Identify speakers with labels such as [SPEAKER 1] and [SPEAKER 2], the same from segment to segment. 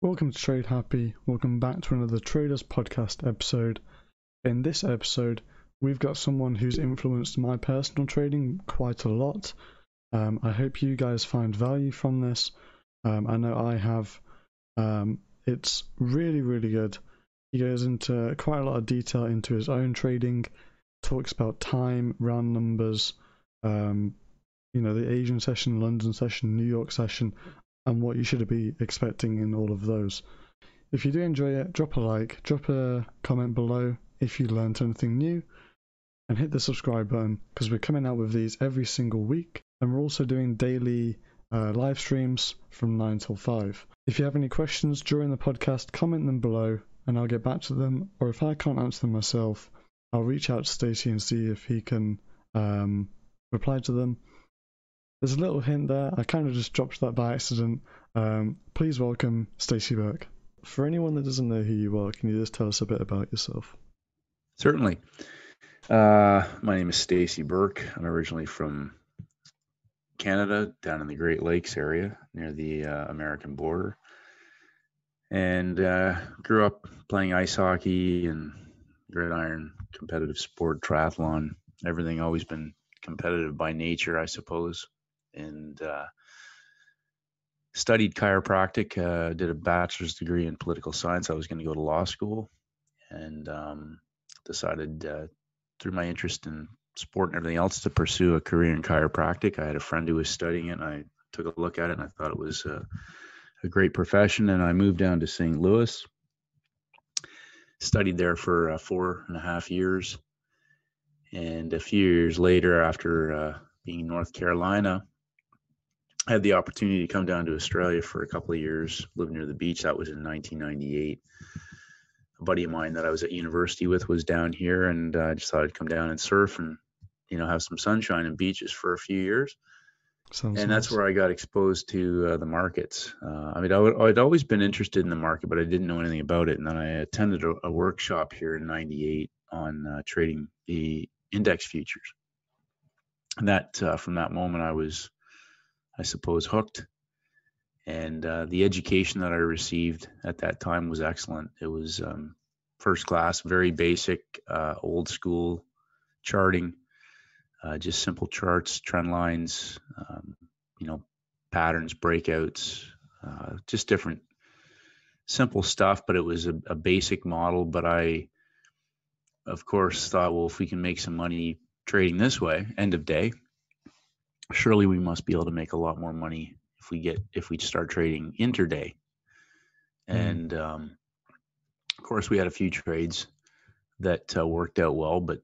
[SPEAKER 1] Welcome to Trade Happy. Welcome back to another Traders Podcast episode. In this episode, we've got someone who's influenced my personal trading quite a lot. Um, I hope you guys find value from this. Um, I know I have. Um, it's really, really good. He goes into quite a lot of detail into his own trading, talks about time, round numbers, um, you know, the Asian session, London session, New York session, and what you should be expecting in all of those. If you do enjoy it, drop a like, drop a comment below if you learned anything new, and hit the subscribe button because we're coming out with these every single week, and we're also doing daily uh, live streams from 9 till 5. If you have any questions during the podcast, comment them below and I'll get back to them, or if I can't answer them myself, I'll reach out to Stacey and see if he can um, reply to them. There's a little hint there. I kind of just dropped that by accident. Um, please welcome Stacey Burke. For anyone that doesn't know who you are, can you just tell us a bit about yourself?
[SPEAKER 2] Certainly. Uh, my name is Stacey Burke. I'm originally from Canada, down in the Great Lakes area near the uh, American border, and uh, grew up playing ice hockey and gridiron, competitive sport, triathlon. Everything always been competitive by nature, I suppose and uh, studied chiropractic. Uh, did a bachelor's degree in political science. I was going to go to law school, and um, decided uh, through my interest in sport and everything else to pursue a career in chiropractic. I had a friend who was studying it. And I took a look at it, and I thought it was a, a great profession. And I moved down to St. Louis. Studied there for uh, four and a half years. And a few years later, after uh, being in North Carolina, I had the opportunity to come down to Australia for a couple of years, live near the beach. That was in 1998. A buddy of mine that I was at university with was down here, and uh, I just thought I'd come down and surf and you know have some sunshine and beaches for a few years. Sounds and nice. that's where I got exposed to uh, the markets. Uh, I mean, I would, I'd always been interested in the market, but I didn't know anything about it. And then I attended a, a workshop here in '98 on uh, trading the index futures. And that uh, from that moment, I was I suppose, hooked. And uh, the education that I received at that time was excellent. It was um, first class, very basic, uh, old school charting, uh, just simple charts, trend lines, um, you know, patterns, breakouts, uh, just different simple stuff. But it was a, a basic model. But I, of course, thought, well, if we can make some money trading this way, end of day, surely we must be able to make a lot more money if we get if we start trading interday Mm. And um, of course, we had a few trades that uh, worked out well, but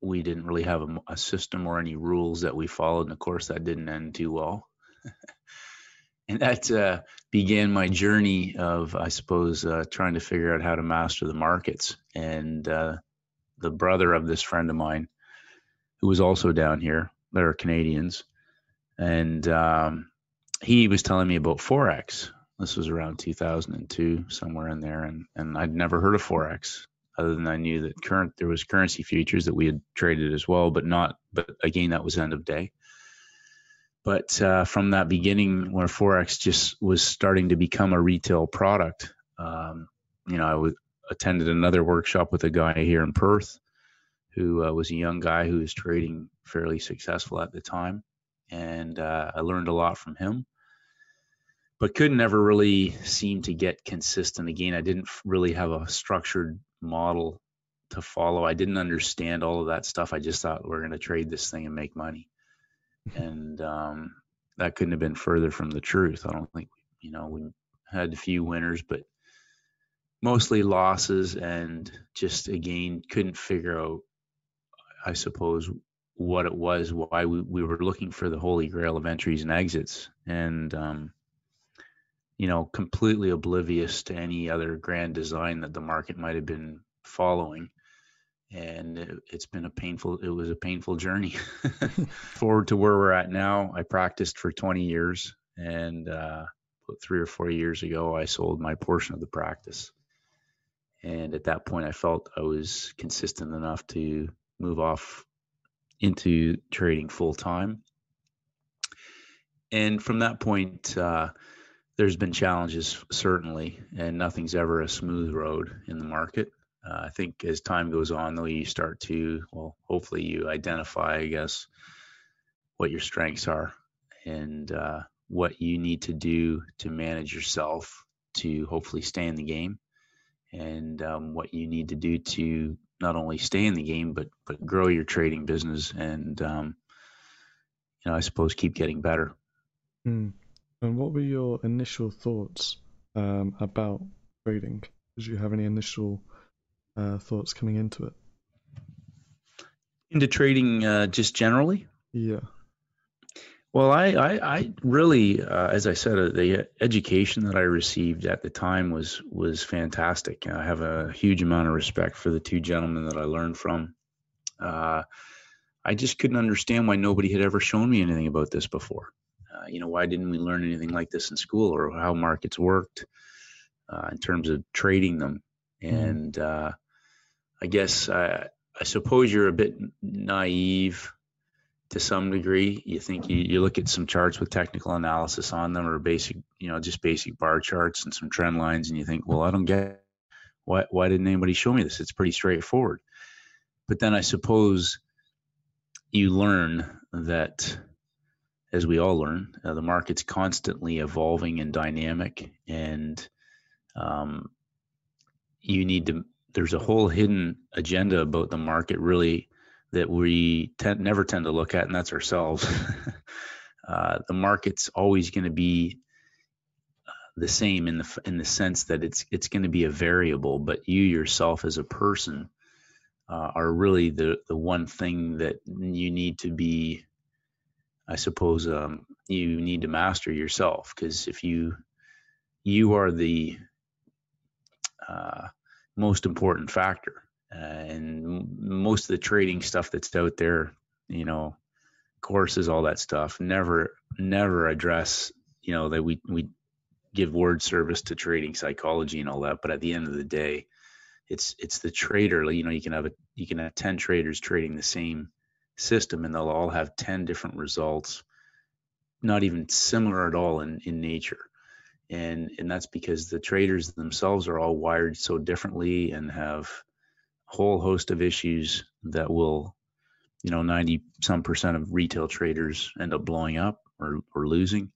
[SPEAKER 2] we didn't really have a, a, system or any rules that we followed. And of course, that didn't end too well. and that uh, began my journey of, I suppose, uh, trying to figure out how to master the markets. And uh, the brother of this friend of mine, who was also down here, that are Canadians, and um, he was telling me about forex. This was around 2002, somewhere in there, and and I'd never heard of forex other than I knew that current there was currency futures that we had traded as well, but not. But again, that was end of day. But uh, from that beginning, where forex just was starting to become a retail product, um, you know, I attended another workshop with a guy here in Perth who uh, was a young guy who was trading fairly successful at the time, and uh, I learned a lot from him. But could never really seem to get consistent. Again, I didn't really have a structured model to follow. I didn't understand all of that stuff. I just thought we're going to trade this thing and make money, and um, that couldn't have been further from the truth. I don't think you know we had a few winners, but mostly losses, and just again couldn't figure out I suppose, what it was, why we, we were looking for the holy grail of entries and exits. And, um, you know, completely oblivious to any other grand design that the market might have been following. And it, has been a painful, it was a painful journey forward to where we're at now. I practiced for 20 years and, uh, three or four years ago, I sold my portion of the practice. And at that point, I felt I was consistent enough to move off into trading full time. And from that point, uh, there's been challenges certainly, and nothing's ever a smooth road in the market. Uh, I think as time goes on, though, you start to well, hopefully you identify, I guess, what your strengths are and uh, what you need to do to manage yourself to hopefully stay in the game, and um, what you need to do to not only stay in the game but but grow your trading business and um, you know I suppose keep getting better.
[SPEAKER 1] Mm. And what were your initial thoughts um, about trading? Did you have any initial uh, thoughts coming into it?
[SPEAKER 2] Into trading, uh, just generally.
[SPEAKER 1] Yeah.
[SPEAKER 2] Well, I, I, I really, uh, as I said, uh, the education that I received at the time was was fantastic. I have a huge amount of respect for the two gentlemen that I learned from. Uh, I just couldn't understand why nobody had ever shown me anything about this before. Uh, you know, why didn't we learn anything like this in school, or how markets worked uh, in terms of trading them? Mm-hmm. And uh, I guess I, I suppose you're a bit naive to some degree. You think you, you look at some charts with technical analysis on them or basic, you know, just basic bar charts and some trend lines, and you think, well, I don't get why why didn't anybody show me this? It's pretty straightforward. But then I suppose you learn that, as we all learn, uh, the market's constantly evolving and dynamic, and um, you need to. There's a whole hidden agenda about the market, really that we tend, never tend to look at, and that's ourselves. uh, the market's always going to be uh, the same in the in the sense that it's it's going to be a variable, but you yourself as a person uh, are really the the one thing that you need to be. I suppose um, you need to master yourself because if you you are the uh, most important factor uh, and most of the trading stuff that's out there, you know, courses, all that stuff, never never address, you know, that we we give word service to trading psychology and all that. But at the end of the day, it's it's the trader. You know, you can have a you can have ten traders trading the same system, and they'll all have ten different results, not even similar at all in in nature. And and that's because the traders themselves are all wired so differently and have whole host of issues that will, you know, 90 some percent of retail traders end up blowing up or, or losing.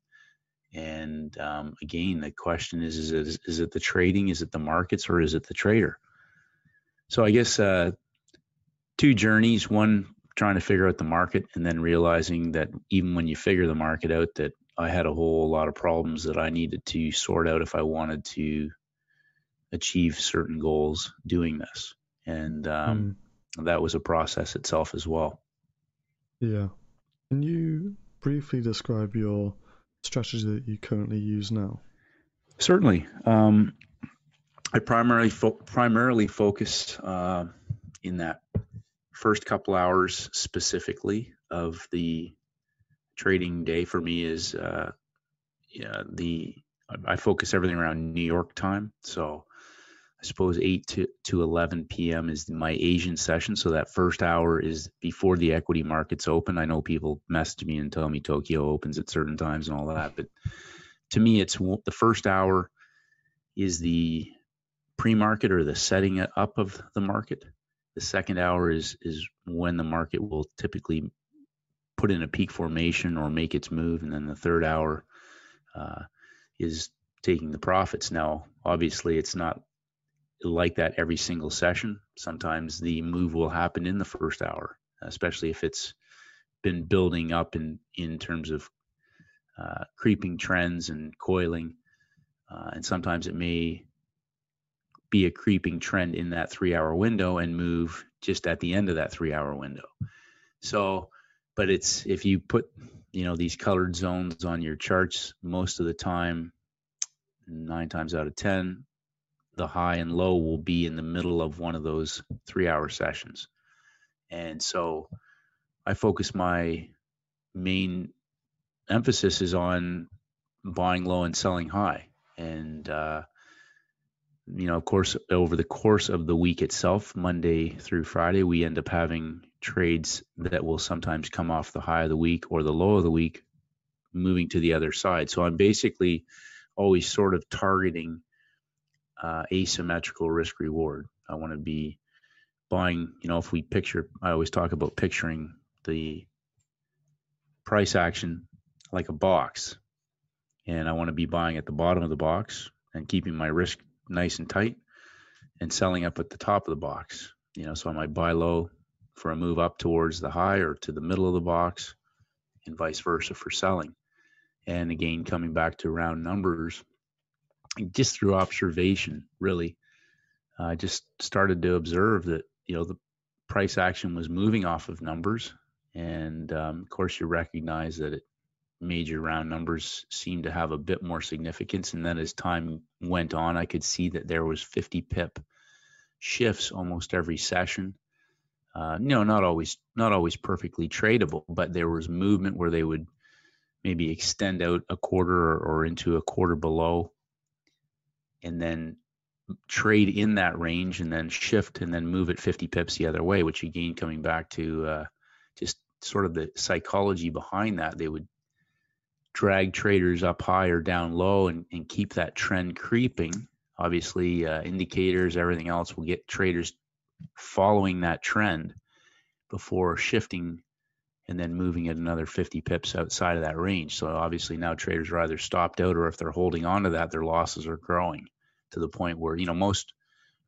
[SPEAKER 2] And um, again, the question is, is it, is it the trading? Is it the markets or is it the trader? So I guess uh, two journeys, one trying to figure out the market and then realizing that even when you figure the market out that I had a whole lot of problems that I needed to sort out if I wanted to achieve certain goals doing this and um, mm. that was a process itself as well.
[SPEAKER 1] Yeah. Can you briefly describe your strategy that you currently use now?
[SPEAKER 2] Certainly. Um, I primarily fo- primarily focus uh, in that first couple hours specifically of the trading day for me is uh, yeah the I focus everything around New York time. So I suppose 8 to, to 11 p.m. is my Asian session. So that first hour is before the equity markets open. I know people message me and tell me Tokyo opens at certain times and all that. But to me, it's the first hour is the pre market or the setting up of the market. The second hour is, is when the market will typically put in a peak formation or make its move. And then the third hour uh, is taking the profits. Now, obviously, it's not like that every single session. Sometimes the move will happen in the first hour, especially if it's been building up in in terms of uh, creeping trends and coiling, uh, and sometimes it may be a creeping trend in that three hour window and move just at the end of that three hour window. So, but it's if you put you know these colored zones on your charts most of the time, nine times out of ten, the high and low will be in the middle of one of those three hour sessions. And so I focus my main emphasis is on buying low and selling high. And, uh, you know, of course, over the course of the week itself, Monday through Friday, we end up having trades that will sometimes come off the high of the week or the low of the week, moving to the other side. So I'm basically always sort of targeting uh, asymmetrical risk reward. I want to be buying, you know, if we picture, I always talk about picturing the price action like a box. And I want to be buying at the bottom of the box and keeping my risk nice and tight and selling up at the top of the box. You know, so I might buy low for a move up towards the high or to the middle of the box and vice versa for selling. And again, coming back to round numbers, just through observation, really, I just started to observe that, you know, the price action was moving off of numbers. And um, of course, you recognize that it, major round numbers seemed to have a bit more significance. And then as time went on, I could see that there was 50 pip shifts almost every session. Uh, no, not always, not always perfectly tradable, but there was movement where they would maybe extend out a quarter or, or into a quarter below, and then trade in that range, and then shift and then move it 50 pips the other way. Which again, coming back to uh, just sort of the psychology behind that, they would drag traders up high or down low and, and keep that trend creeping obviously uh, indicators, everything else will get traders following that trend before shifting and then moving at another 50 pips outside of that range. So obviously now traders are either stopped out or if they're holding on to that, their losses are growing to the point where, you know, most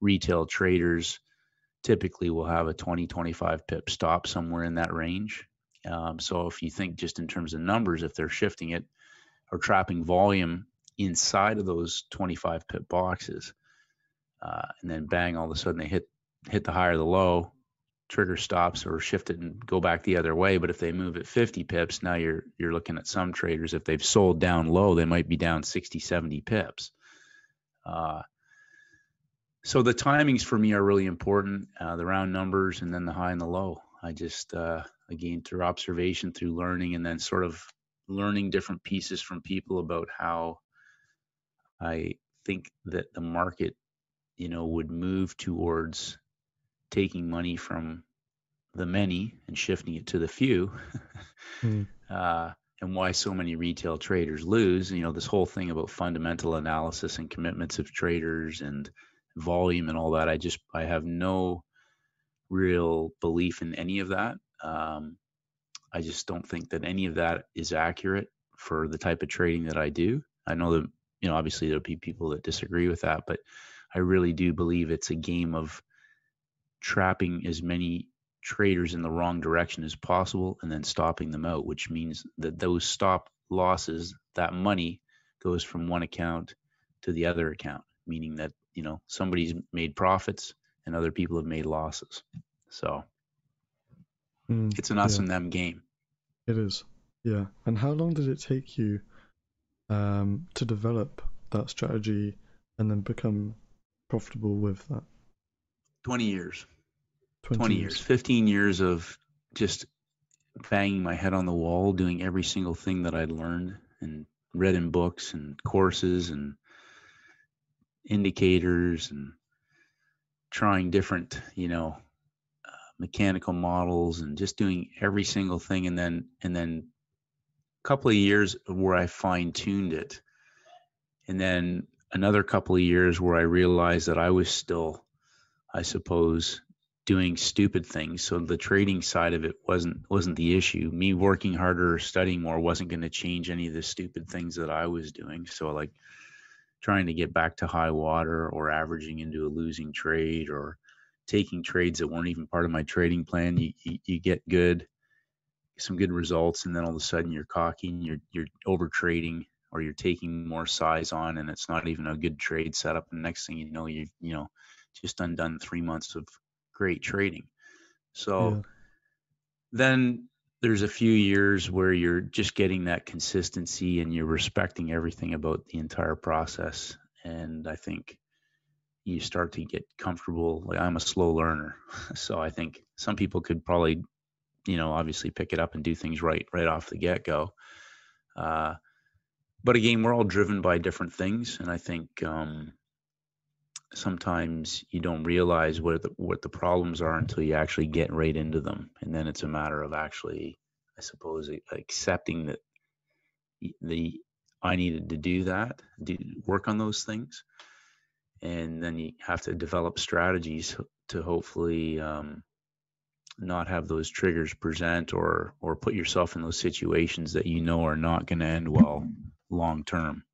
[SPEAKER 2] retail traders typically will have a 20, 25 pip stop somewhere in that range. Um, so if you think just in terms of numbers, if they're shifting it or trapping volume inside of those 25 pip boxes, uh, and then bang, all of a sudden they hit hit the high or the low, trigger stops or shift it and go back the other way. But if they move at 50 pips, now you're you're looking at some traders. If they've sold down low, they might be down 60, 70 pips. Uh, so the timings for me are really important. Uh, the round numbers and then the high and the low. I just uh, again through observation, through learning, and then sort of learning different pieces from people about how I think that the market, you know, would move towards taking money from the many and shifting it to the few. mm. uh, and why so many retail traders lose. You know, this whole thing about fundamental analysis and commitments of traders and volume and all that. I just I have no real belief in any of that. Um, I just don't think that any of that is accurate for the type of trading that I do. I know that you know, obviously there'll be people that disagree with that, but I really do believe it's a game of trapping as many traders in the wrong direction as possible and then stopping them out, which means that those stop losses, that money goes from one account to the other account, meaning that, you know, somebody's made profits and other people have made losses. So mm, it's an us yeah. and them game.
[SPEAKER 1] It is. Yeah. And how long did it take you um, to develop that strategy and then become profitable with that?
[SPEAKER 2] 20 years. 20, 20 years. years. 15 years of just banging my head on the wall, doing every single thing that I'd learned and read in books and courses and indicators and trying different, you know, uh, mechanical models and just doing every single thing and then and then a couple of years where I fine tuned it. And then another couple of years where I realized that I was still, I suppose, doing stupid things. So the trading side of it wasn't wasn't the issue. Me working harder or studying more wasn't going to change any of the stupid things that I was doing. So like trying to get back to high water or averaging into a losing trade or taking trades that weren't even part of my trading plan, you, you, you get good some good results and then all of a sudden you're cocking you're you're over trading or you're taking more size on and it's not even a good trade setup and next thing you know you you know just undone three months of great trading so yeah. then there's a few years where you're just getting that consistency and you're respecting everything about the entire process and i think you start to get comfortable like i'm a slow learner so i think some people could probably you know, obviously pick it up and do things right right off the get go. Uh, but again, we're all driven by different things, and I think um, sometimes you don't realize what the, what the problems are until you actually get right into them, and then it's a matter of actually, I suppose, accepting that the I needed to do that, do work on those things, and then you have to develop strategies to hopefully um, not have those triggers present or or put yourself in those situations that you know are not going to end well long term.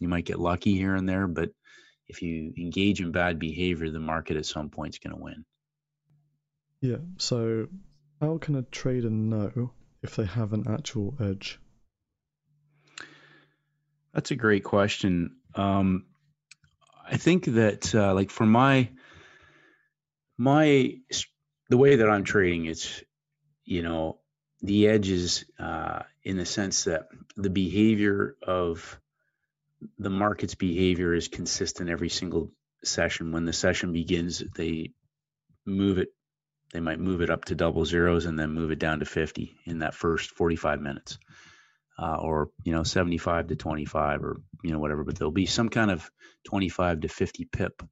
[SPEAKER 2] You might get lucky here and there, but if you engage in bad behavior, the market at some point is going to win.
[SPEAKER 1] Yeah. So, how can a trader know if they have an actual edge?
[SPEAKER 2] That's a great question. Um, I think that, uh, like for my my the way that I'm trading, it's you know the edges uh, in the sense that the behavior of the market's behavior is consistent every single session. When the session begins, they move it. They might move it up to double zeros and then move it down to 50 in that first 45 minutes, uh, or you know 75 to 25, or you know whatever. But there'll be some kind of 25 to 50 pip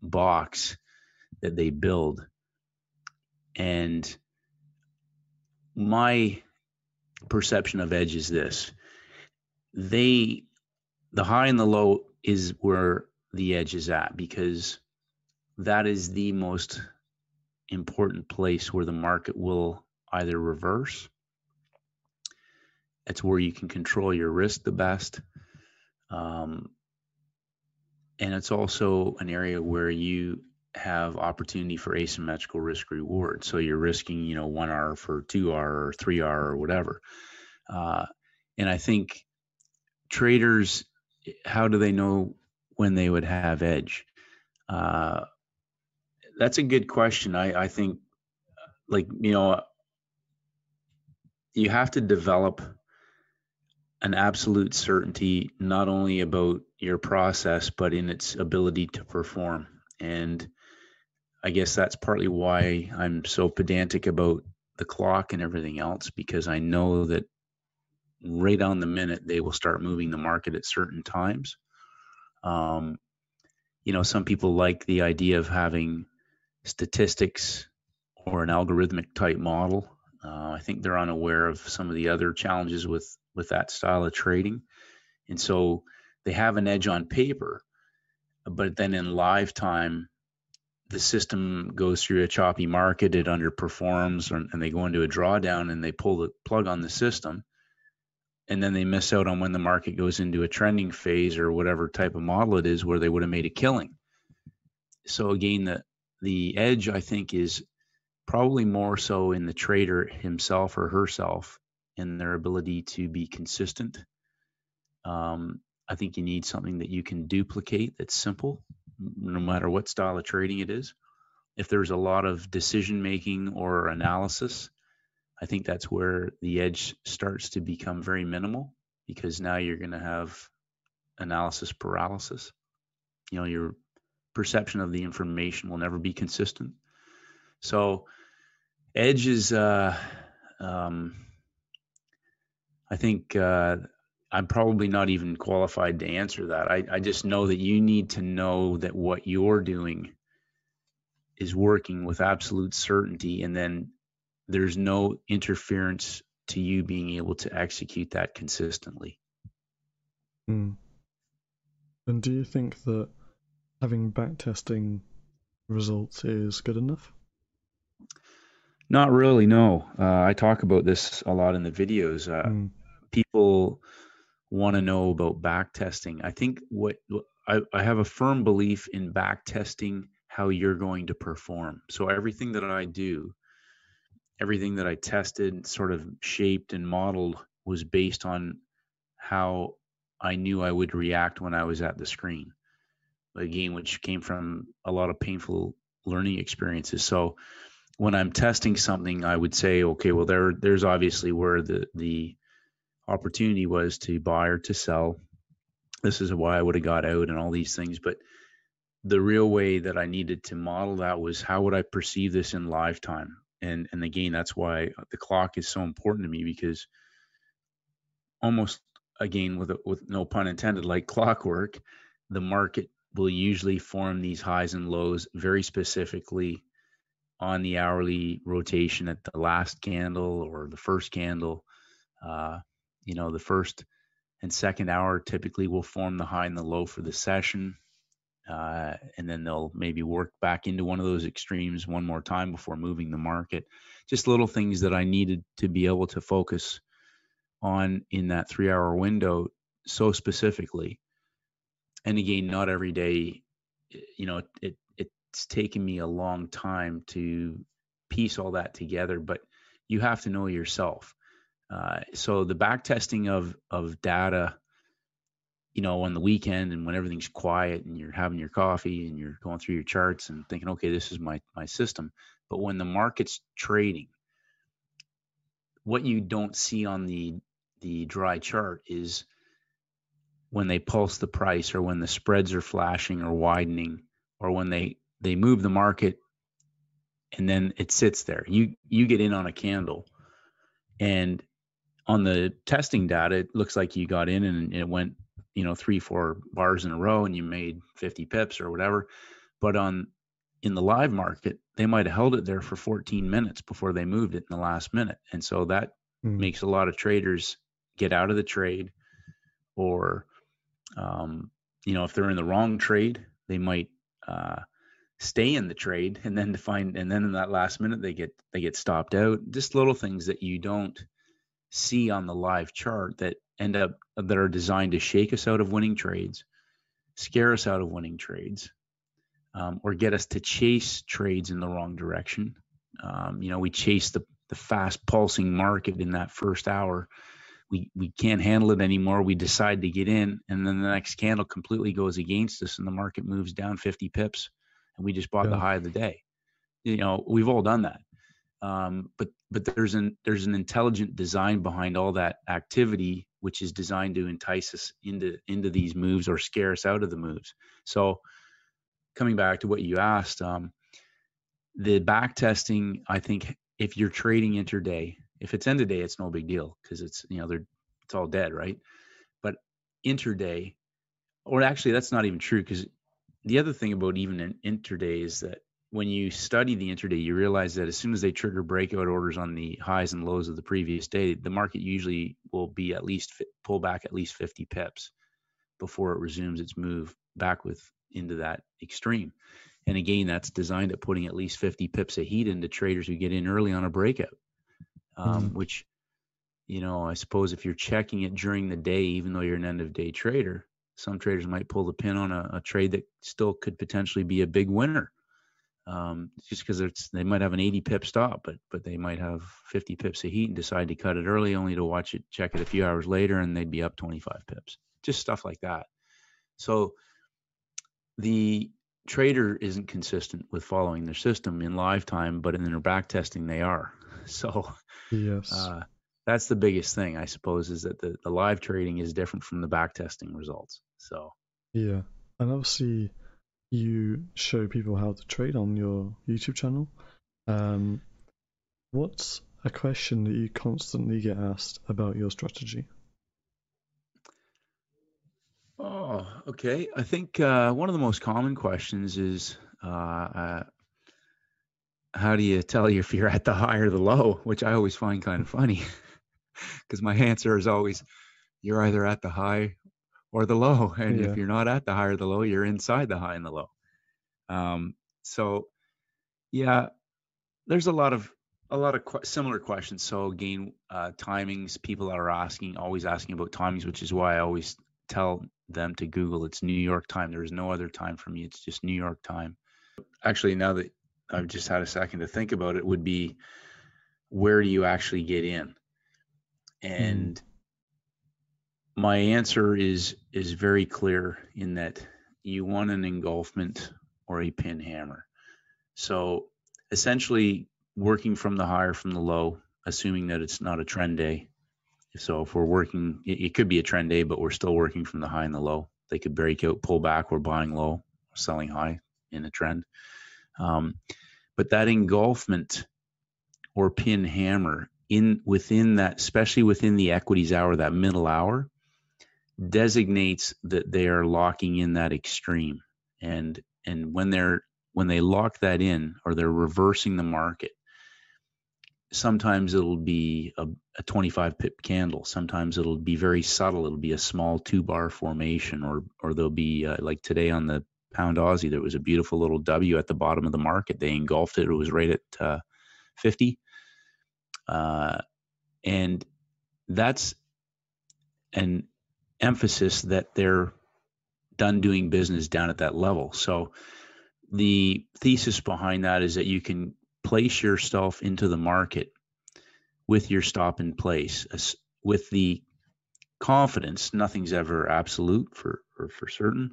[SPEAKER 2] box that they build, and my perception of edge is this: they the high and the low is where the edge is at because that is the most important place where the market will either reverse. It's where you can control your risk the best. Um, and it's also an area where you have opportunity for asymmetrical risk reward. So you're risking, you know, one R for two R or three R or whatever. Uh, and I think traders how do they know when they would have edge? Uh, that's a good question. I, I think, like, you know, you have to develop an absolute certainty not only about your process, but in its ability to perform. And I guess that's partly why I'm so pedantic about the clock and everything else, because I know that right on the minute they will start moving the market at certain times. Um, you know, some people like the idea of having statistics or an algorithmic type model. Uh, I think they're unaware of some of the other challenges with with that style of trading, and so they have an edge on paper, but then in live time, the system goes through a choppy market, it underperforms, and they go into a drawdown and they pull the plug on the system and then they miss out on when the market goes into a trending phase or whatever type of model it is where they would have made a killing. So again, the the edge I think is probably more so in the trader himself or herself in their ability to be consistent. Um, I think you need something that you can duplicate that's simple, no matter what style of trading it is. If there's a lot of decision making or analysis, I think that's where the edge starts to become very minimal because now you're going to have analysis paralysis. You know, your perception of the information will never be consistent. So, edge is, uh, um, I think, uh, I'm probably not even qualified to answer that. I, I just know that you need to know that what you're doing is working with absolute certainty and then there's no interference to you being able to execute that consistently.
[SPEAKER 1] Mm. And do you think that having backtesting results is good enough?
[SPEAKER 2] Not really, no. Uh, I talk about this a lot in the videos. Uh, mm. People want to know about backtesting. I think what I, I have a firm belief in backtesting how you're going to perform. So everything that I do everything that I tested, sort of shaped and modeled, was based on how I knew I would react when I was at the screen. Again, which came from a lot of painful learning experiences. So when I'm testing something, I would say, okay, well, there, there's obviously where the the opportunity was to buy or to sell. This is why I would have got out and all these things. But the real way that I needed to model that was how would I perceive this in live time? And and again that's why the clock is so important to me because almost again with with no pun intended like clockwork the market will usually form these highs and lows very specifically on the hourly rotation at the last candle or the first candle uh, you know the first and second hour typically will form the high and the low for the session. Uh, and then they'll maybe work back into one of those extremes one more time before moving the market. Just little things that I needed to be able to focus on in that three hour window so specifically. And again, not every day, you know, it, it's taken me a long time to piece all that together, but you have to know yourself. Uh, so the back testing of of data, you know, on the weekend and when everything's quiet and you're having your coffee and you're going through your charts and thinking, okay, this is my my system. But when the market's trading, what you don't see on the the dry chart is when they pulse the price or when the spreads are flashing or widening or when they they move the market and then it sits there you you get in on a candle and on the testing data it looks like you got in and it went you know three four bars in a row and you made 50 pips or whatever. But on in the live market they might have held it there for 14 minutes before they moved it in the last minute. And so that mm. makes a lot of traders get out of the trade or um, you know if they're in the wrong trade they might uh, stay in the trade and then to find and then in that last minute they get they get stopped out. Just little things that you don't see on the live chart that end up that are designed to shake us out of winning trades scare us out of winning trades um, or get us to chase trades in the wrong direction um, you know we chase the the fast pulsing market in that first hour we we can't handle it anymore we decide to get in and then the next candle completely goes against us and the market moves down 50 pips and we just bought yeah. the high of the day. You know, we've all done that. Um, but but there's an there's an intelligent design behind all that activity, which is designed to entice us into into these moves or scare us out of the moves. So coming back to what you asked, um, the back testing, I think if you're trading intraday, if it's end of day, it's no big deal because it's you know they're it's all dead, right? But intraday, or actually that's not even true because the other thing about even an intraday is that when you study the intraday, you realize that as soon as they trigger breakout orders on the highs and lows of the previous day, the market usually will be at least pull back at least 50 pips before it resumes its move back with into that extreme. And again, that's designed at putting at least 50 pips of heat into traders who get in early on a breakout, um, mm-hmm. which, you know, I suppose if you're checking it during the day, even though you're an end of day trader, some traders might pull the pin on a, a trade that still could potentially be a big winner. Um, just because they might have an 80 pip stop, but but they might have 50 pips of heat and decide to cut it early, only to watch it check it a few hours later and they'd be up 25 pips. Just stuff like that. So the trader isn't consistent with following their system in live time, but in their back testing they are. So
[SPEAKER 1] yes,
[SPEAKER 2] uh, that's the biggest thing I suppose is that the, the live trading is different from the back testing results. So
[SPEAKER 1] yeah, and obviously you show people how to trade on your YouTube channel. Um, what's a question that you constantly get asked about your strategy?
[SPEAKER 2] Oh, okay. I think uh, one of the most common questions is uh, uh, how do you tell if you're at the high or the low, which I always find kind of funny because my answer is always you're either at the high or the low. And yeah. if you're not at the high or the low, you're inside the high and the low. Um, so, yeah, there's a lot of a lot of qu- similar questions. So again, uh, timings. People are asking, always asking about timings, which is why I always tell them to Google. It's New York time. There is no other time for me. It's just New York time. Actually, now that I've just had a second to think about it, would be where do you actually get in? And mm my answer is is very clear in that you want an engulfment or a pin hammer. So essentially working from the high or from the low, assuming that it's not a trend day. So if we're working, it, it could be a trend day, but we're still working from the high and the low. They could break out, pull back, we're buying low, selling high in a trend. Um, but that engulfment or pin hammer in within that, especially within the equities hour, that middle hour, designates that they are locking in that extreme and and when they're when they lock that in or they're reversing the market sometimes it'll be a, a 25 pip candle. Sometimes it'll be very subtle. It'll be a small two bar formation, or or there'll be uh, like today on the pound Aussie, there was a beautiful little W at the bottom of the market. They engulfed it. It was right at uh, 50, uh, and that's an emphasis that they're done doing business down at that level. So the thesis behind that is that you can place yourself into the market with your stop in place with the confidence nothing's ever absolute for or for certain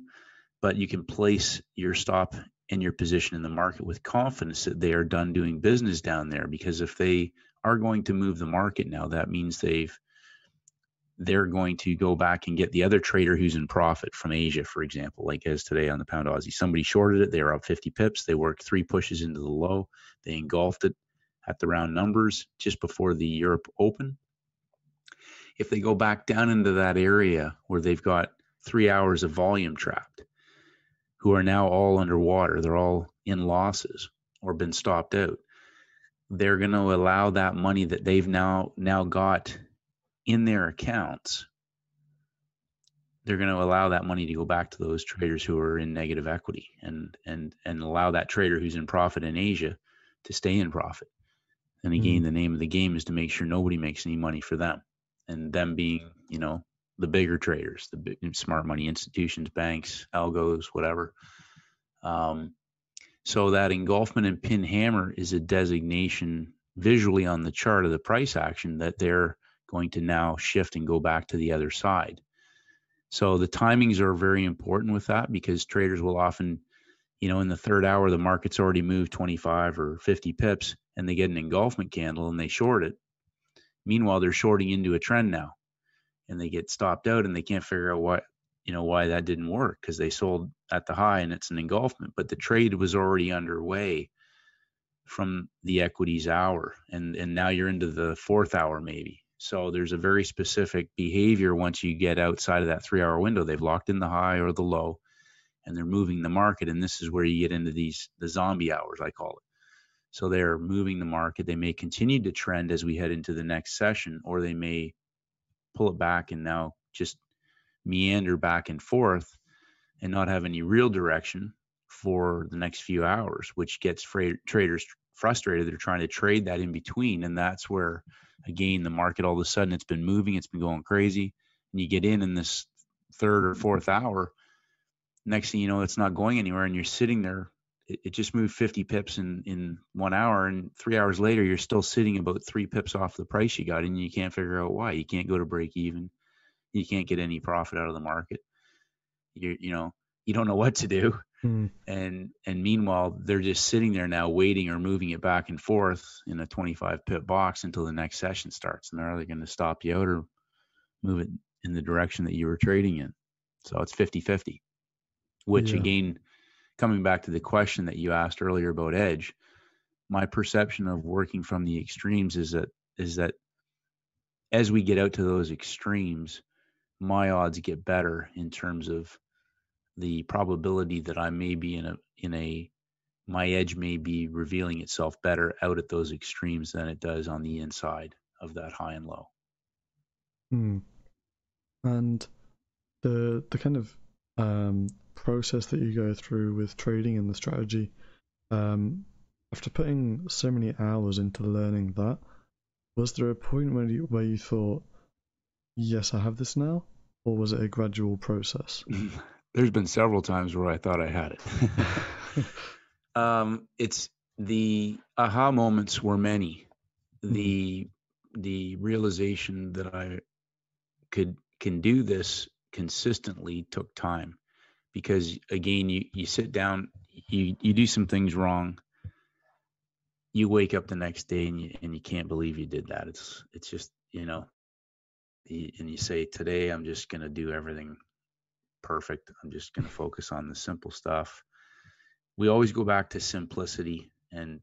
[SPEAKER 2] but you can place your stop and your position in the market with confidence that they are done doing business down there because if they are going to move the market now that means they've they're going to go back and get the other trader who's in profit from Asia, for example, like as today on the pound Aussie. Somebody shorted it, they were up 50 pips, they worked three pushes into the low, they engulfed it at the round numbers just before the Europe Open. If they go back down into that area where they've got three hours of volume trapped, who are now all underwater, they're all in losses or been stopped out. They're going to allow that money that they've now now got in their accounts, they're going to allow that money to go back to those traders who are in negative equity and and and allow that trader who's in profit in Asia to stay in profit. And again, mm the name of the game is to make sure nobody makes any money for them, and them being, you know, the bigger traders, the big, smart money institutions, banks, algos, whatever. Um, so that engulfment and pin hammer is a designation visually on the chart of the price action that they're going to now shift and go back to the other side. So the timings are very important with that because traders will often, you know, in the third hour, the market's already moved 25 or 50 pips and they get an engulfment candle and they short it. Meanwhile, they're shorting into a trend now and they get stopped out and they can't figure out what, you know, why that didn't work because they sold at the high and it's an engulfment, but the trade was already underway from the equities hour and and now you're into the fourth hour maybe so there's a very specific behavior once you get outside of that three hour window. They've locked in the high or the low and they're moving the market. And this is where you get into these, the zombie hours, I call it. So they're moving the market. They may continue to trend as we head into the next session, or they may pull it back and now just meander back and forth and not have any real direction for the next few hours, which gets traders frustrated. They're trying to trade that in between. And that's where again the market all of a sudden it's been moving it's been going crazy and you get in in this third or fourth hour next thing you know it's not going anywhere and you're sitting there it, it just moved 50 pips in in one hour and three hours later you're still sitting about three pips off the price you got and you can't figure out why you can't go to break even you can't get any profit out of the market you you know you don't know what to do Mm. And and meanwhile, they're just sitting there now waiting or moving it back and forth in a 25 pip box until the next session starts. And they're either going to stop you out or move it in the direction that you were trading in. So it's 50 50, which yeah. again, coming back to the question that you asked earlier about edge, my perception of working from the extremes is that is that as we get out to those extremes, my odds get better in terms of the probability that I may be in a in a my edge may be revealing itself better out at those extremes than it does on the inside of that high and low.
[SPEAKER 1] Hmm. And the the kind of um, process that you go through with trading and the strategy, um, after putting so many hours into learning that, was there a point where you where you thought, "Yes, I have this now," or was it a gradual process?
[SPEAKER 2] there's been several times where I thought I had it. um, it's the aha moments were many. Mm-hmm. The the realization that I could can do this consistently took time because again you you sit down you you do some things wrong you wake up the next day and you and you can't believe you did that it's it's just you know and you say today i'm just going to do everything perfect. I'm just going to focus on the simple stuff. We always go back to simplicity and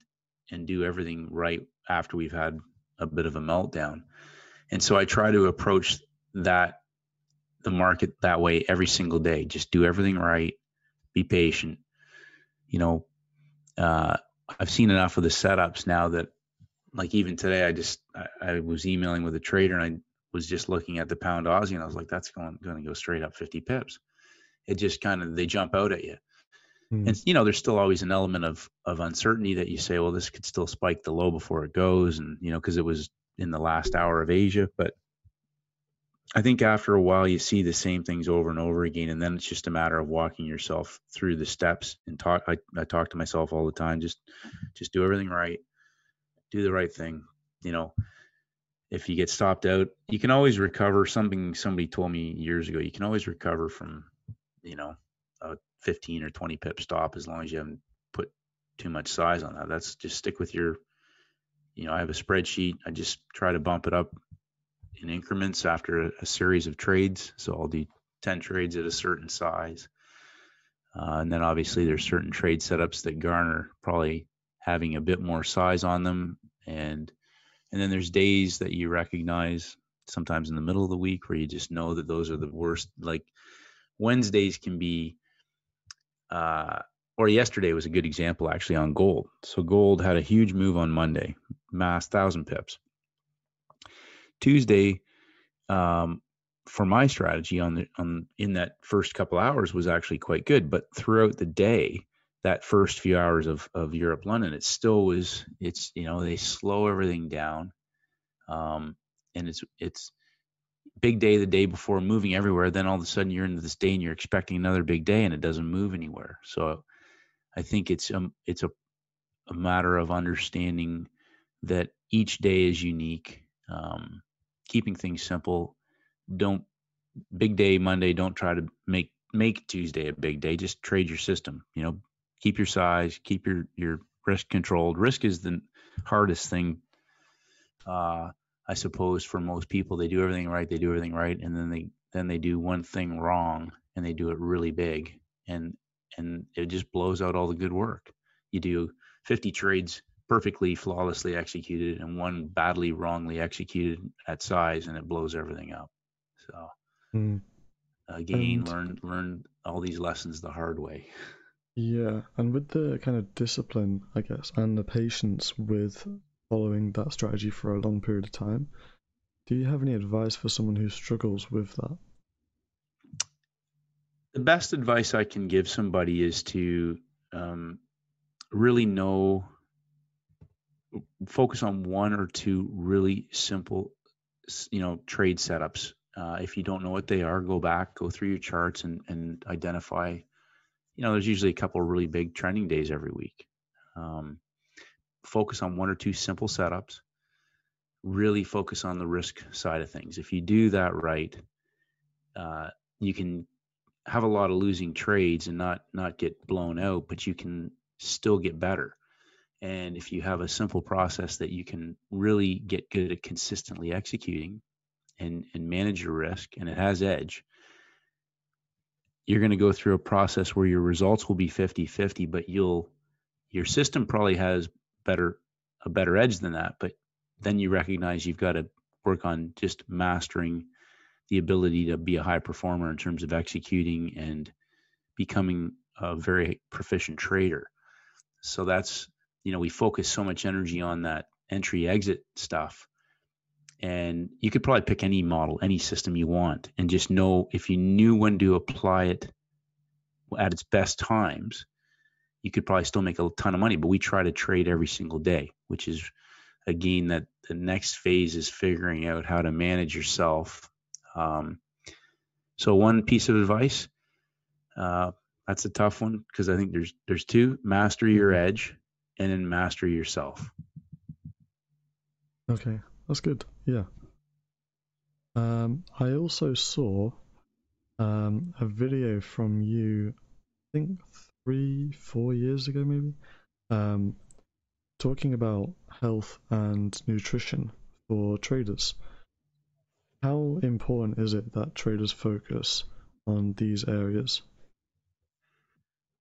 [SPEAKER 2] and do everything right after we've had a bit of a meltdown. And so I try to approach that the market that way every single day. Just do everything right, be patient. You know, uh, I've seen enough of the setups now that like even today, I just I, I, was emailing with a trader and I was just looking at the pound Aussie and I was like, that's going going to go straight up 50 pips. It just kind of they jump out at you. Mm. And you know, there's still always an element of of uncertainty that you say, well, this could still spike the low before it goes, and you know, because it was in the last hour of Asia. But I think after a while, you see the same things over and over again, and then it's just a matter of walking yourself through the steps and talk. I, I talk to myself all the time. Just just do everything right, do the right thing. You know, if you get stopped out, you can always recover. Something somebody told me years ago. You can always recover from, you know, a 15 or 20 pip stop as long as you haven't put too much size on that. That's just stick with your, you know, I have a spreadsheet. I just try to bump it up in increments after a, series of trades. So I'll do 10 trades at a certain size. Uh, and then obviously there's certain trade setups that garner probably having a bit more size on them. And, and then there's days that you recognize sometimes in the middle of the week where you just know that those are the worst. Like Wednesdays can be uh, or yesterday was a good example actually on gold. So gold had a huge move on Monday, mass thousand pips. Tuesday, um, for my strategy on the on in that first couple hours was actually quite good, but throughout the day, that first few hours of of Europe London, it still was. It's you know they slow everything down, um, and it's it's big day the day before moving everywhere then all of a sudden you're into this day and you're expecting another big day and it doesn't move anywhere so i think it's um it's a, a matter of understanding that each day is unique um, keeping things simple don't big day monday don't try to make make tuesday a big day just trade your system you know keep your size keep your your risk controlled risk is the hardest thing uh I suppose for most people they do everything right, they do everything right, and then they then they do one thing wrong and they do it really big, and and it just blows out all the good work. You do 50 trades perfectly flawlessly executed and one badly wrongly executed at size and it blows everything up so mm. again and, learn learn all these lessons the hard way
[SPEAKER 1] yeah and with the kind of discipline i guess and the patience with following that strategy for a long period of time. Do you have any advice for someone who struggles with that?
[SPEAKER 2] The best advice I can give somebody is to um, really know, focus on one or two really simple, you know, trade setups. Uh, if you don't know what they are, go back, go through your charts, and and identify. You know, there's usually a couple really big trending days every week. Um, focus on one or two simple setups, really focus on the risk side of things. If you do that right, uh, you can have a lot of losing trades and not not get blown out, but you can still get better. And if you have a simple process that you can really get good at consistently executing and, and manage your risk and it has edge, you're going to go through a process where your results will be 50 50, but you'll your system probably has better a better edge than that but then you recognize you've got to work on just mastering the ability to be a high performer in terms of executing and becoming a very proficient trader. So that's you know we focus so much energy on that entry exit stuff and you could probably pick any model any system you want and just know if you knew when to apply it at its best times you could probably still make a ton of money. But we try to trade every single day, which is again that the next phase is figuring out how to manage yourself. Um, so one piece of advice, uh, that's a tough one because I think there's there's two: master your mm-hmm. edge, and then master yourself.
[SPEAKER 1] Okay, that's good. Yeah. Um, I also saw um, a video from you, I think three, four years ago, maybe, um, talking about health and nutrition for traders. How important is it that traders focus on these areas?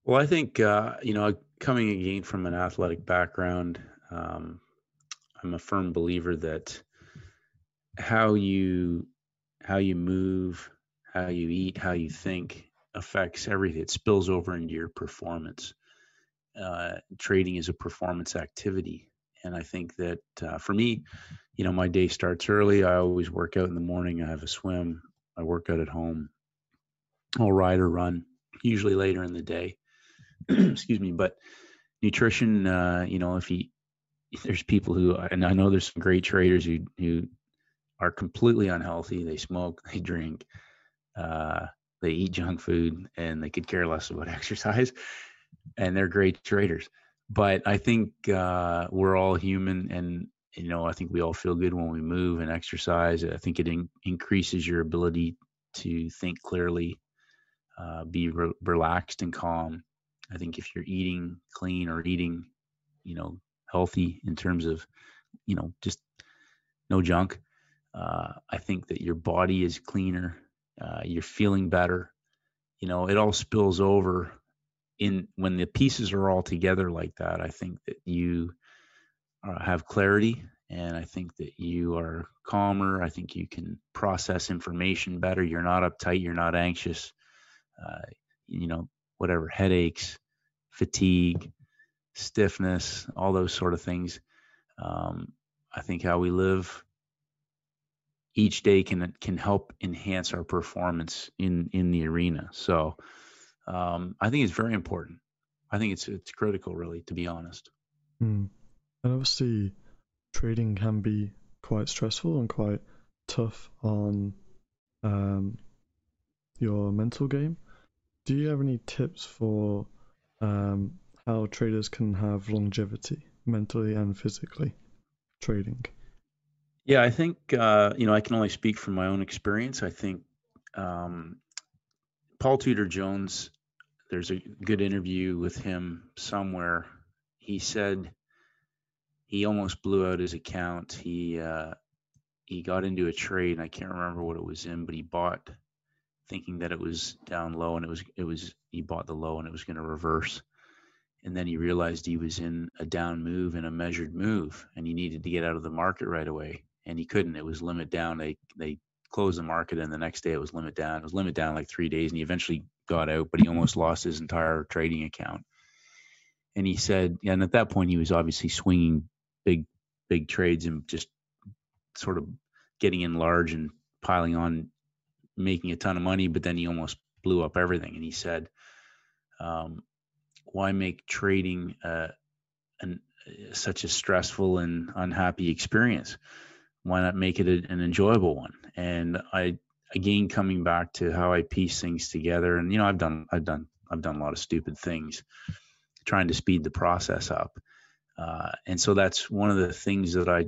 [SPEAKER 2] Well, I think uh, you know, coming again from an athletic background, um, I'm a firm believer that how you how you move, how you eat, how you think affects everything. It spills over into your performance. Uh, trading is a performance activity, And I think that uh, for me, you know, my day starts early. I always work out in the morning. I have a swim. I work out at home. I'll ride or run, usually later in the day. Excuse me. But nutrition, uh, you know, if you, there's people who, and I know there's some great traders who, who are completely unhealthy. They smoke, they drink, uh, they eat junk food, and they could care less about exercise. And they're great traders. But I think uh, we're all human, and you know, I think we all feel good when we move and exercise. I think it in- increases your ability to think clearly, uh, be re- relaxed and calm. I think if you're eating clean or eating, you know, healthy in terms of, you know, just no junk, uh, I think that your body is cleaner. Uh, you're feeling better. You know, it all spills over in when the pieces are all together like that. I think that you uh, have clarity and I think that you are calmer. I think you can process information better. You're not uptight. You're not anxious. Uh, you know, whatever headaches, fatigue, stiffness, all those sort of things. Um, I think how we live each day can can help enhance our performance in in the arena. So um, I think it's very important. I think it's it's critical, really, to be honest.
[SPEAKER 1] Mm. And obviously, trading can be quite stressful and quite tough on um, your mental game. Do you have any tips for um, how traders can have longevity mentally and physically trading?
[SPEAKER 2] Yeah, I think uh, you know I can only speak from my own experience. I think um, Paul Tudor Jones. There's a good interview with him somewhere. He said he almost blew out his account. He uh, he got into a trade, and I can't remember what it was in, but he bought thinking that it was down low, and it was it was he bought the low, and it was going to reverse and then he realized he was in a down move and a measured move and he needed to get out of the market right away and he couldn't. It was limit down. They they closed the market, and the next day it was limit down. It was limit down like three days, and he eventually got out, but he almost lost his entire trading account. And he said, and at that point he was obviously swinging big big trades and just sort of getting in large and piling on, making a ton of money. But then he almost blew up everything. And he said, um, "Why make trading uh, an, such a stressful and unhappy experience?" why not make it a, an enjoyable one? And I again coming back to how I piece things together, and you know I've done I've done I've done a lot of stupid things, trying to speed the process up, uh, and so that's one of the things that I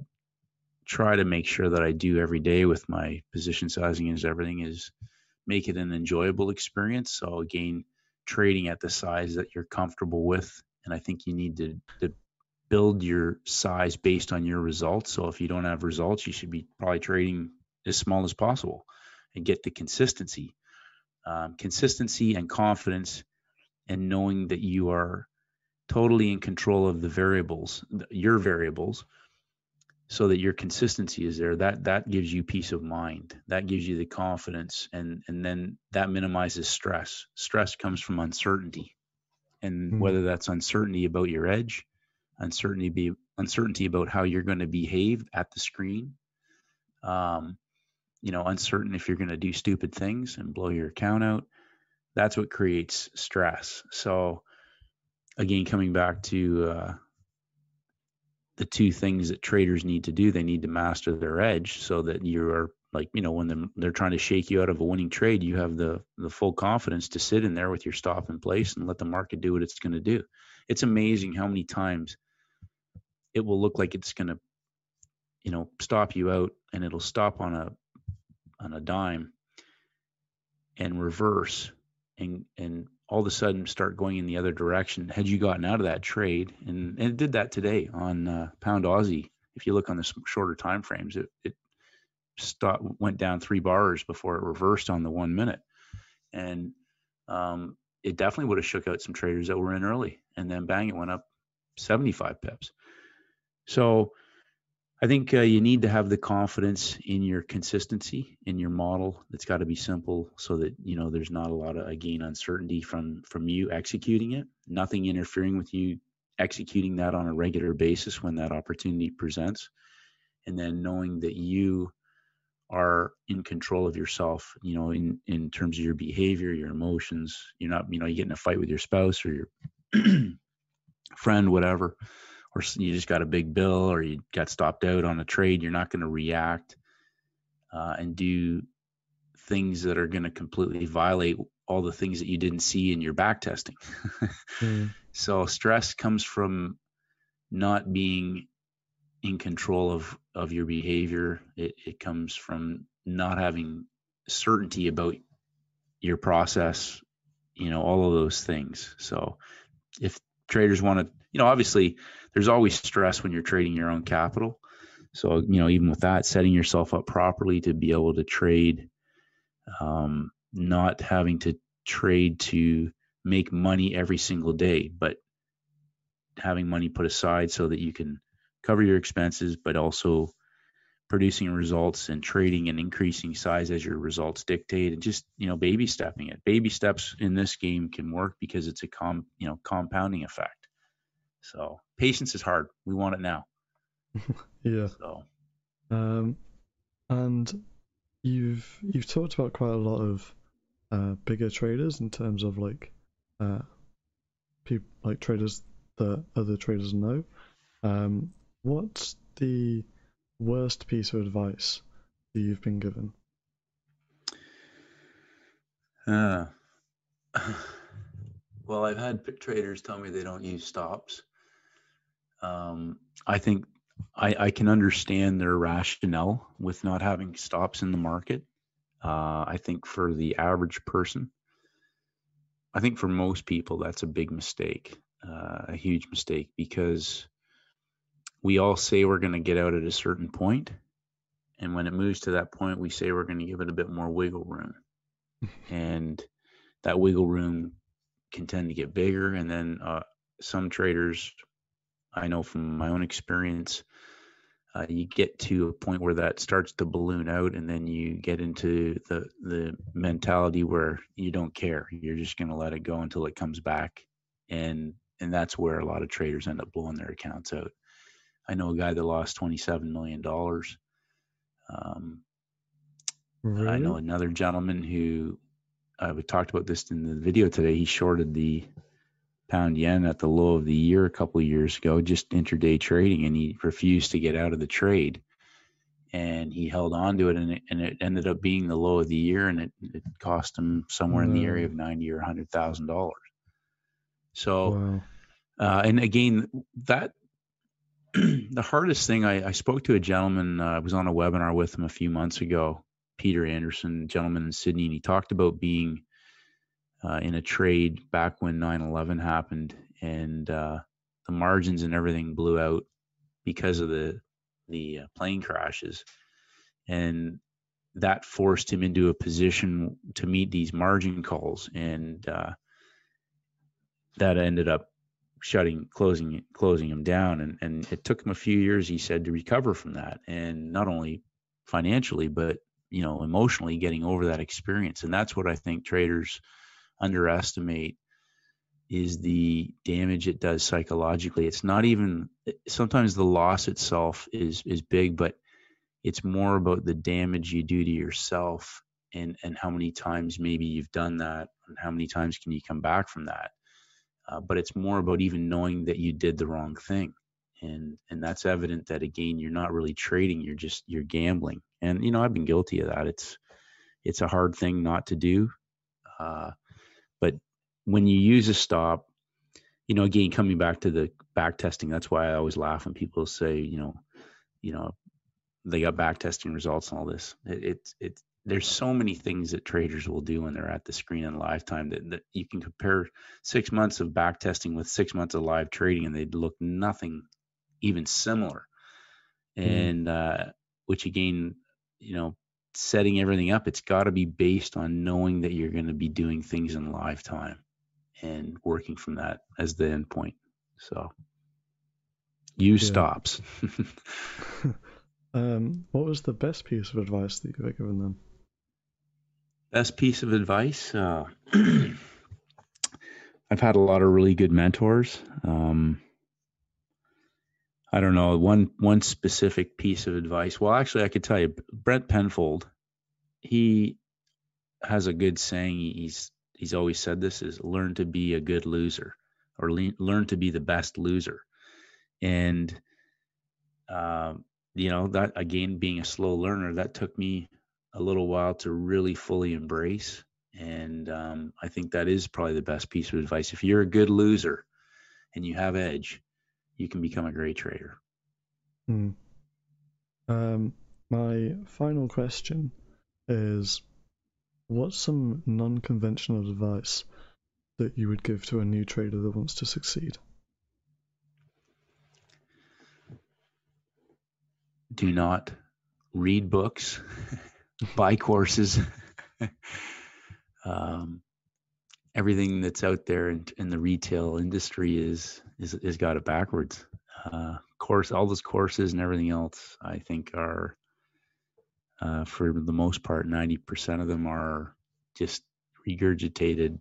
[SPEAKER 2] try to make sure that I do every day with my position sizing is everything is make it an enjoyable experience. So again, trading at the size that you're comfortable with, and I think you need to, to build your size based on your results. So if you don't have results, you should be probably trading as small as possible and get the consistency. Um, consistency and confidence and knowing that you are totally in control of the variables, your variables, so that your consistency is there. That that gives you peace of mind. That gives you the confidence, and and then that minimizes stress. Stress comes from uncertainty, and mm-hmm. whether that's uncertainty about your edge, uncertainty be uncertainty about how you're going to behave at the screen um, you know uncertain if you're going to do stupid things and blow your account out that's what creates stress so again coming back to uh, the two things that traders need to do they need to master their edge so that you are like you know when they're, trying to shake you out of a winning trade you have the the full confidence to sit in there with your stop in place and let the market do what it's going to do. It's amazing how many times it will look like it's going to you know stop you out and it'll stop on a on a dime and reverse and and all of a sudden start going in the other direction. Had you gotten out of that trade and, and it did that today on uh, pound aussie if you look on the shorter time frames it, it stopped, went down three bars before it reversed on the one minute. And um, it definitely would have shook out some traders that were in early and then bang it went up 75 pips. So I think uh, you need to have the confidence in your consistency in your model. It's got to be simple so that you know there's not a lot of again uncertainty from from you executing it. Nothing interfering with you executing that on a regular basis when that opportunity presents and then knowing that you are in control of yourself you know in in terms of your behavior your emotions you're not you know you get in a fight with your spouse or your friend whatever or you just got a big bill or you got stopped out on a trade you're not going to react uh, and do things that are going to completely violate all the things that you didn't see in your back testing mm. so stress comes from not being in control of of your behavior. It, it comes from not having certainty about your process. You know, all of those things. So, if traders want to, you know, obviously there's always stress when you're trading your own capital. So, you know, even with that, setting yourself up properly to be able to trade, um, not having to trade to make money every single day, but having money put aside so that you can cover your expenses, but also producing results and trading and increasing size as your results dictate and just you know baby stepping it baby steps in this game can work because it's a com you know compounding effect so patience is hard. We want it now.
[SPEAKER 1] Yeah. So. Um and you've you've talked about quite a lot of uh bigger traders in terms of like uh people like traders that other traders know. Um What's the worst piece of advice that you've been given?
[SPEAKER 2] Uh, well, I've had traders tell me they don't use stops. Um, I think I, I, can understand their rationale with not having stops in the market. Uh, I think for the average person, I think for most people, that's a big mistake, uh, a huge mistake, because we all say we're going to get out at a certain point, and when it moves to that point, we say we're going to give it a bit more wiggle room, and that wiggle room can tend to get bigger. And then uh, some traders, I know from my own experience, uh, you get to a point where that starts to balloon out, and then you get into the the mentality where you don't care. You're just going to let it go until it comes back, and and that's where a lot of traders end up blowing their accounts out. I know a guy that lost twenty-seven million dollars. Um, really? I know another gentleman who uh, we talked about this in the video today. He shorted the pound yen at the low of the year a couple of years ago, just intraday trading, and he refused to get out of the trade. And he held on to it, and it, and it ended up being the low of the year, and it, it cost him somewhere in the area of ninety or hundred thousand dollars. So, wow. uh, and again, that the hardest thing I, I, spoke to a gentleman uh, I was on a webinar with him a few months ago peter anderson gentleman in sydney and he talked about being uh, in a trade back when 9-11 happened and uh, the margins and everything blew out because of the the uh, plane crashes. And that forced him into a position to meet these margin calls and uh, that ended up shutting closing closing him down and and it took him a few years he said to recover from that and not only financially but you know emotionally getting over that experience. And that's what i think traders underestimate is the damage it does psychologically. It's not even sometimes the loss itself is is big but it's more about the damage you do to yourself and and how many times maybe you've done that and how many times can you come back from that. Uh, but it's more about even knowing that you did the wrong thing. And and that's evident that again you're not really trading you're just you're gambling. And you know i've been guilty of that. It's it's a hard thing not to do. Uh, but when you use a stop you know again coming back to the back testing that's why i always laugh when people say you know you know they got back testing results and all this it, it's it's there's so many things that traders will do when they're at the screen in live time that, that you can compare six months of back testing with six months of live trading and they'd look nothing even similar mm. and uh, which again you know setting everything up it's got to be based on knowing that you're going to be doing things in live time and working from that as the endpoint so you yeah. stops
[SPEAKER 1] um, what was the best piece of advice that you've given them
[SPEAKER 2] Best piece of advice. Uh, I've had a lot of really good mentors. Um, I don't know one one specific piece of advice. Well, actually, I could tell you, Brent Penfold, he has a good saying. He's he's always said this is learn to be a good loser or le- learn to be the best loser, and um, you know that again being a slow learner that took me a little while to really fully embrace and um, i think that is probably the best piece of advice if you're a good loser and you have edge you can become a great trader
[SPEAKER 1] hmm. um, my final question is what's some non-conventional advice that you would give to a new trader that wants to succeed
[SPEAKER 2] do not read books, buy courses. um, everything that's out there in, in, the retail industry is is is got it backwards. Uh, course, all those courses and everything else, I think, are uh, for the most part, ninety percent of them are just regurgitated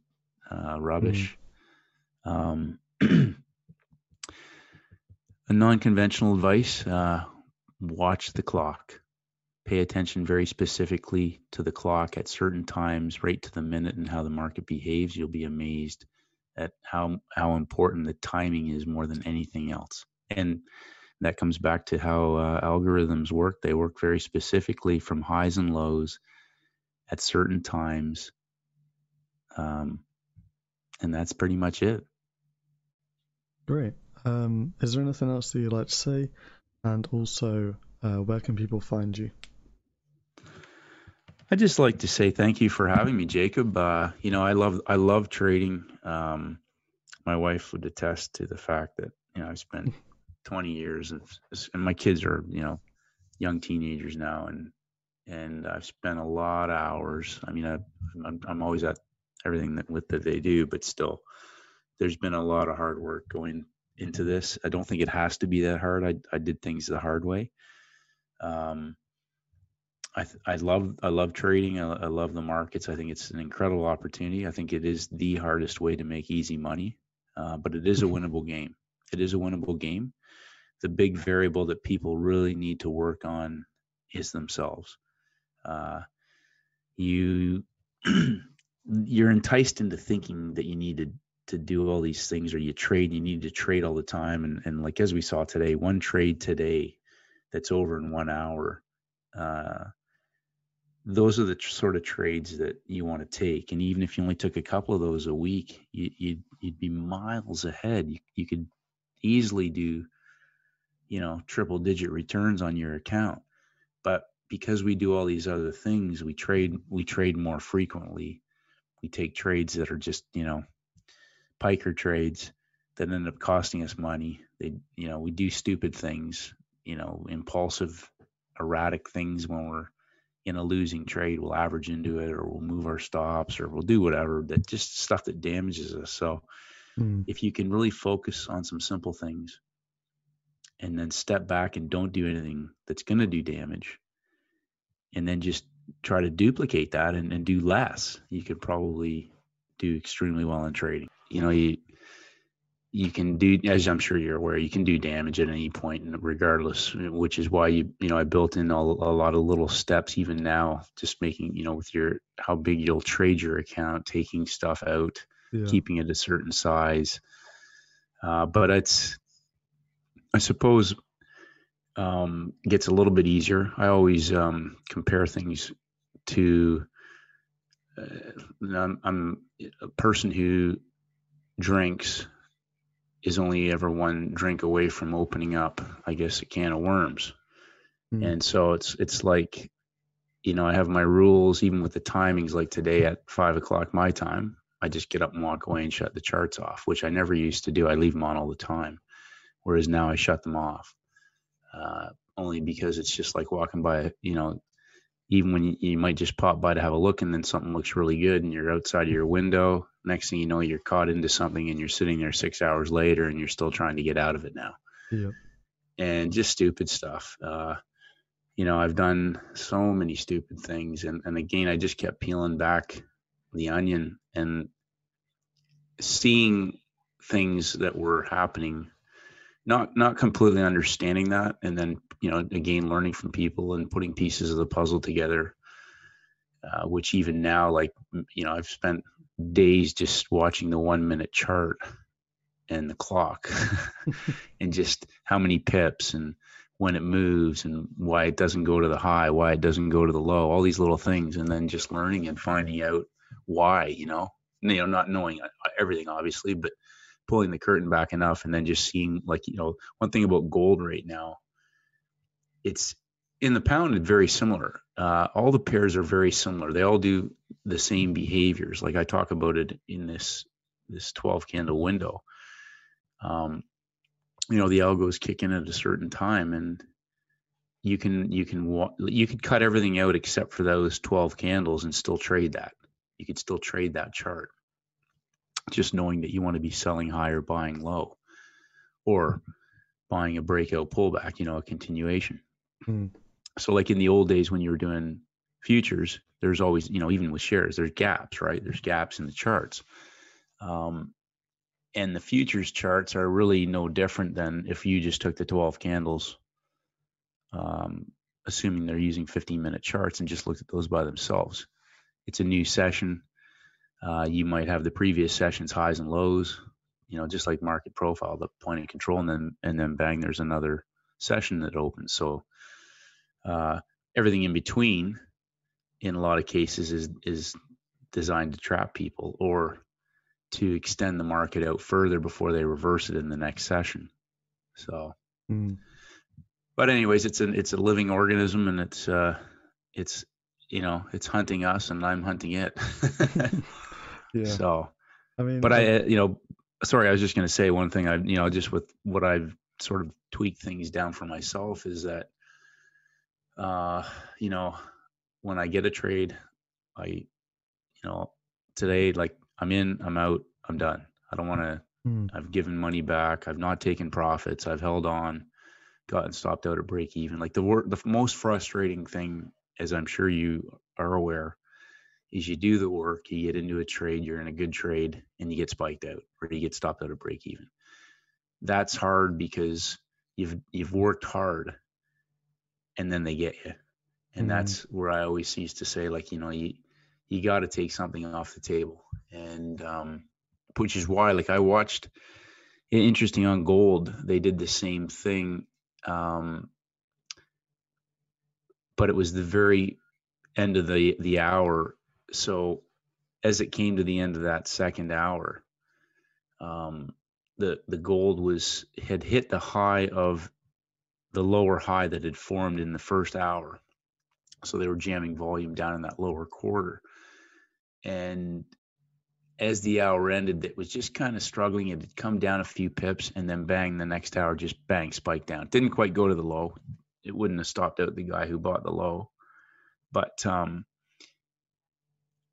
[SPEAKER 2] uh, rubbish. Mm. Um, a non-conventional advice uh, watch the clock. Pay attention very specifically to the clock at certain times, right to the minute, and how the market behaves. You'll be amazed at how how important the timing is more than anything else. And that comes back to how uh, algorithms work. They work very specifically from highs and lows at certain times, um, and that's pretty much it.
[SPEAKER 1] Great. Um, is there anything else that you'd like to say? And also, uh, where can people find you?
[SPEAKER 2] I'd just like to say thank you for having me, Jacob. Uh, you know, I love I love trading. Um, my wife would attest to the fact that you know I've spent 20 years, of, and my kids are you know young teenagers now, and and I've spent a lot of hours. I mean, I, I'm I'm always at everything that with that they do, but still, there's been a lot of hard work going into this. I don't think it has to be that hard. I I did things the hard way. Um, I I love I love trading. I, I love the markets. I think it's an incredible opportunity. I think it is the hardest way to make easy money, uh, but it is a mm-hmm. winnable game. It is a winnable game. The big variable that people really need to work on is themselves. Uh, you you're enticed into thinking that you need to to do all these things or you trade you need to trade all the time and, and like as we saw today one trade today that's over in one hour uh, those are the tr- sort of trades that you want to take and even if you only took a couple of those a week you, would you'd, you'd be miles ahead. You, you could easily do you know triple digit returns on your account. But because we do all these other things we trade we trade more frequently. We take trades that are just you know piker trades that end up costing us money. They, you know, we do stupid things, you know, impulsive, erratic things when we're in a losing trade. We'll average into it, or we'll move our stops, or we'll do whatever. That just stuff that damages us. So, mm. if you can really focus on some simple things, and then step back and don't do anything that's going to do damage, and then just try to duplicate that and, and do less, you could probably do extremely well in trading you know you you can do as i'm sure you're aware you can do damage at any point regardless which is why you you know i built in a, a lot of little steps even now just making you know with your how big you'll trade your account taking stuff out yeah. keeping it a certain size uh, but it's i suppose um, gets a little bit easier i always um, compare things to uh, I'm, I'm a person who drinks is only ever one drink away from opening up, I guess, a can of worms. Mm. And so it's it's like, you know, I have my rules, even with the timings. Like today at five o'clock my time, I just get up and walk away and shut the charts off, which I never used to do. I leave them on all the time, whereas now I shut them off, uh, only because it's just like walking by, you know, even when you, you, might just pop by to have a look and then something looks really good and you're outside of your window next thing you know you're caught into something and you're sitting there six hours later and you're still trying to get out of it now
[SPEAKER 1] yeah.
[SPEAKER 2] and just stupid stuff uh, you know i've done so many stupid things and, and again i just kept peeling back the onion and seeing things that were happening not not completely understanding that and then you know again learning from people and putting pieces of the puzzle together uh, which even now like you know i've spent days just watching the one minute chart and the clock and just how many pips and when it moves and why it doesn't go to the high why it doesn't go to the low all these little things and then just learning and finding out why you know? You know not knowing uh, everything obviously but pulling the curtain back enough and then just seeing like you know one thing about gold right now it's in the pound it's very similar. Uh, all the pairs are very similar. They all do the same behaviors. Like i talk about it in this this 12 candle window. Um, you know the algos kick in at a certain time and you can you can you could cut everything out except for those 12 candles and still trade that. You could still trade that chart. Just knowing that you want to be selling high or buying low or buying a breakout pullback, you know, a continuation. Mm. So like in the old days when you were doing futures, there's always, you know, even with shares, there's gaps, right? There's gaps in the charts. Um, and the futures charts are really no different than if you just took the 12 candles, um, assuming they're using 15 minute charts and just looked at those by themselves. It's a new session. Uh, you might have the previous session's highs and lows, you know, just like market profile, the point of control, and then and then bang, there's another session that opens. So uh, everything in between, in a lot of cases, is is designed to trap people or to extend the market out further before they reverse it in the next session. So, mm. but anyways, it's an it's a living organism, and it's uh, it's you know it's hunting us, and I'm hunting it. Yeah. So, I mean, but I, uh, you know, sorry, I was just going to say one thing. I, you know, just with what I've sort of tweaked things down for myself is that, uh, you know, when I get a trade, I, you know, today, like I'm in, I'm out, I'm done. I don't want to, mm. I've given money back. I've not taken profits. I've held on, gotten stopped out at break even. Like the wor- the most frustrating thing, as I'm sure you are aware, is you do the work, you get into a trade, you're in a good trade, and you get spiked out or you get stopped out of break even. That's hard because you've you've worked hard and then they get you. And mm-hmm. that's where I always used to say, like, you know, you you got to take something off the table. And um, which is why, like, I watched interesting on gold, they did the same thing. Um, but it was the very end of the the hour so as it came to the end of that second hour, um, the the gold was had hit the high of the lower high that had formed in the first hour. So they were jamming volume down in that lower quarter. And as the hour ended, it was just kind of struggling. It had come down a few pips and then bang, the next hour just bang, spiked down. Didn't quite go to the low. It wouldn't have stopped out the guy who bought the low. But um,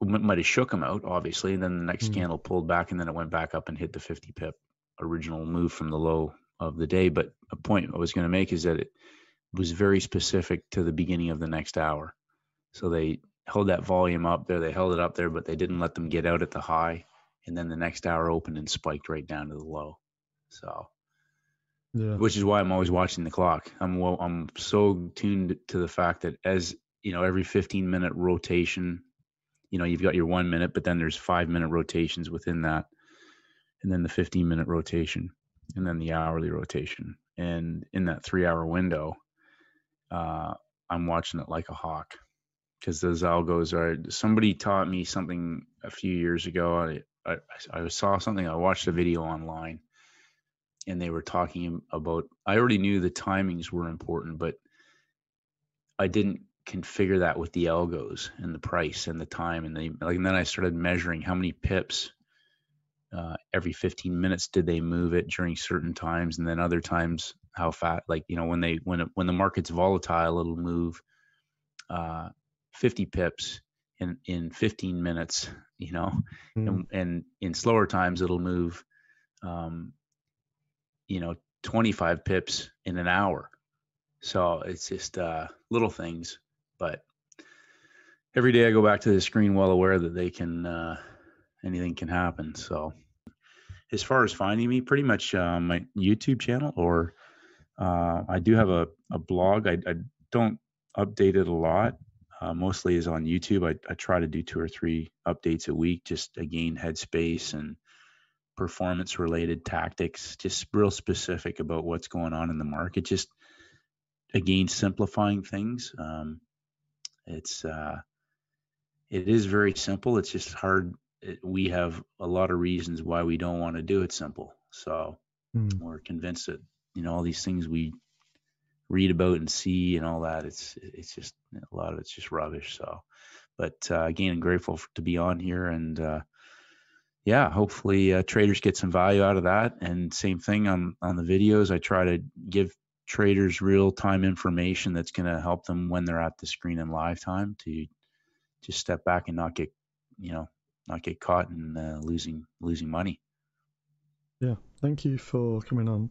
[SPEAKER 2] might have shook him out, obviously. And then the next mm. candle pulled back, and then it went back up and hit the 50 pip original move from the low of the day. But a point I was going to make is that it was very specific to the beginning of the next hour. So they held that volume up there, they held it up there, but they didn't let them get out at the high. And then the next hour opened and spiked right down to the low. So, yeah. which is why I'm always watching the clock. I'm well, I'm so tuned to the fact that as you know, every 15 minute rotation you know you've got your one minute but then there's five minute rotations within that and then the 15 minute rotation and then the hourly rotation. And in that three hour window uh, i'm watching it like a hawk because those algos are somebody taught me something a few years ago. I, I, I saw something i watched a video online and they were talking about i already knew the timings were important but i didn't configure that with the algos and the price and the time and the like and then I started measuring how many pips uh, every 15 minutes did they move it during certain times and then other times how fat like you know when they when it, when the market's volatile it'll move uh, 50 pips in in 15 minutes you know mm. and, and, in slower times it'll move um, you know 25 pips in an hour so it's just uh, little things but every day I go back to the screen well aware that they can uh, anything can happen. So as far as finding me, pretty much uh, my YouTube channel, or uh, I do have a, a blog. I, I don't update it a lot. Uh, mostly is on YouTube. I, I try to do two or three updates a week, just again headspace and performance related tactics, just real specific about what's going on in the market. Just again simplifying things. Um, it's uh, it is very simple. It's just hard. It, we have a lot of reasons why we don't want to do it simple. So mm. we're convinced that you know all these things we read about and see and all that. It's it's just a lot of it's just rubbish. So, but uh, again, I'm grateful for, to be on here and. Uh, yeah, hopefully uh, traders get some value out of that. And same thing on on the videos. I try to give traders real time information that's going to help them when they're at the screen in live time to just step back and not get you know not get caught in uh, losing losing money.
[SPEAKER 1] Yeah, thank you for coming on.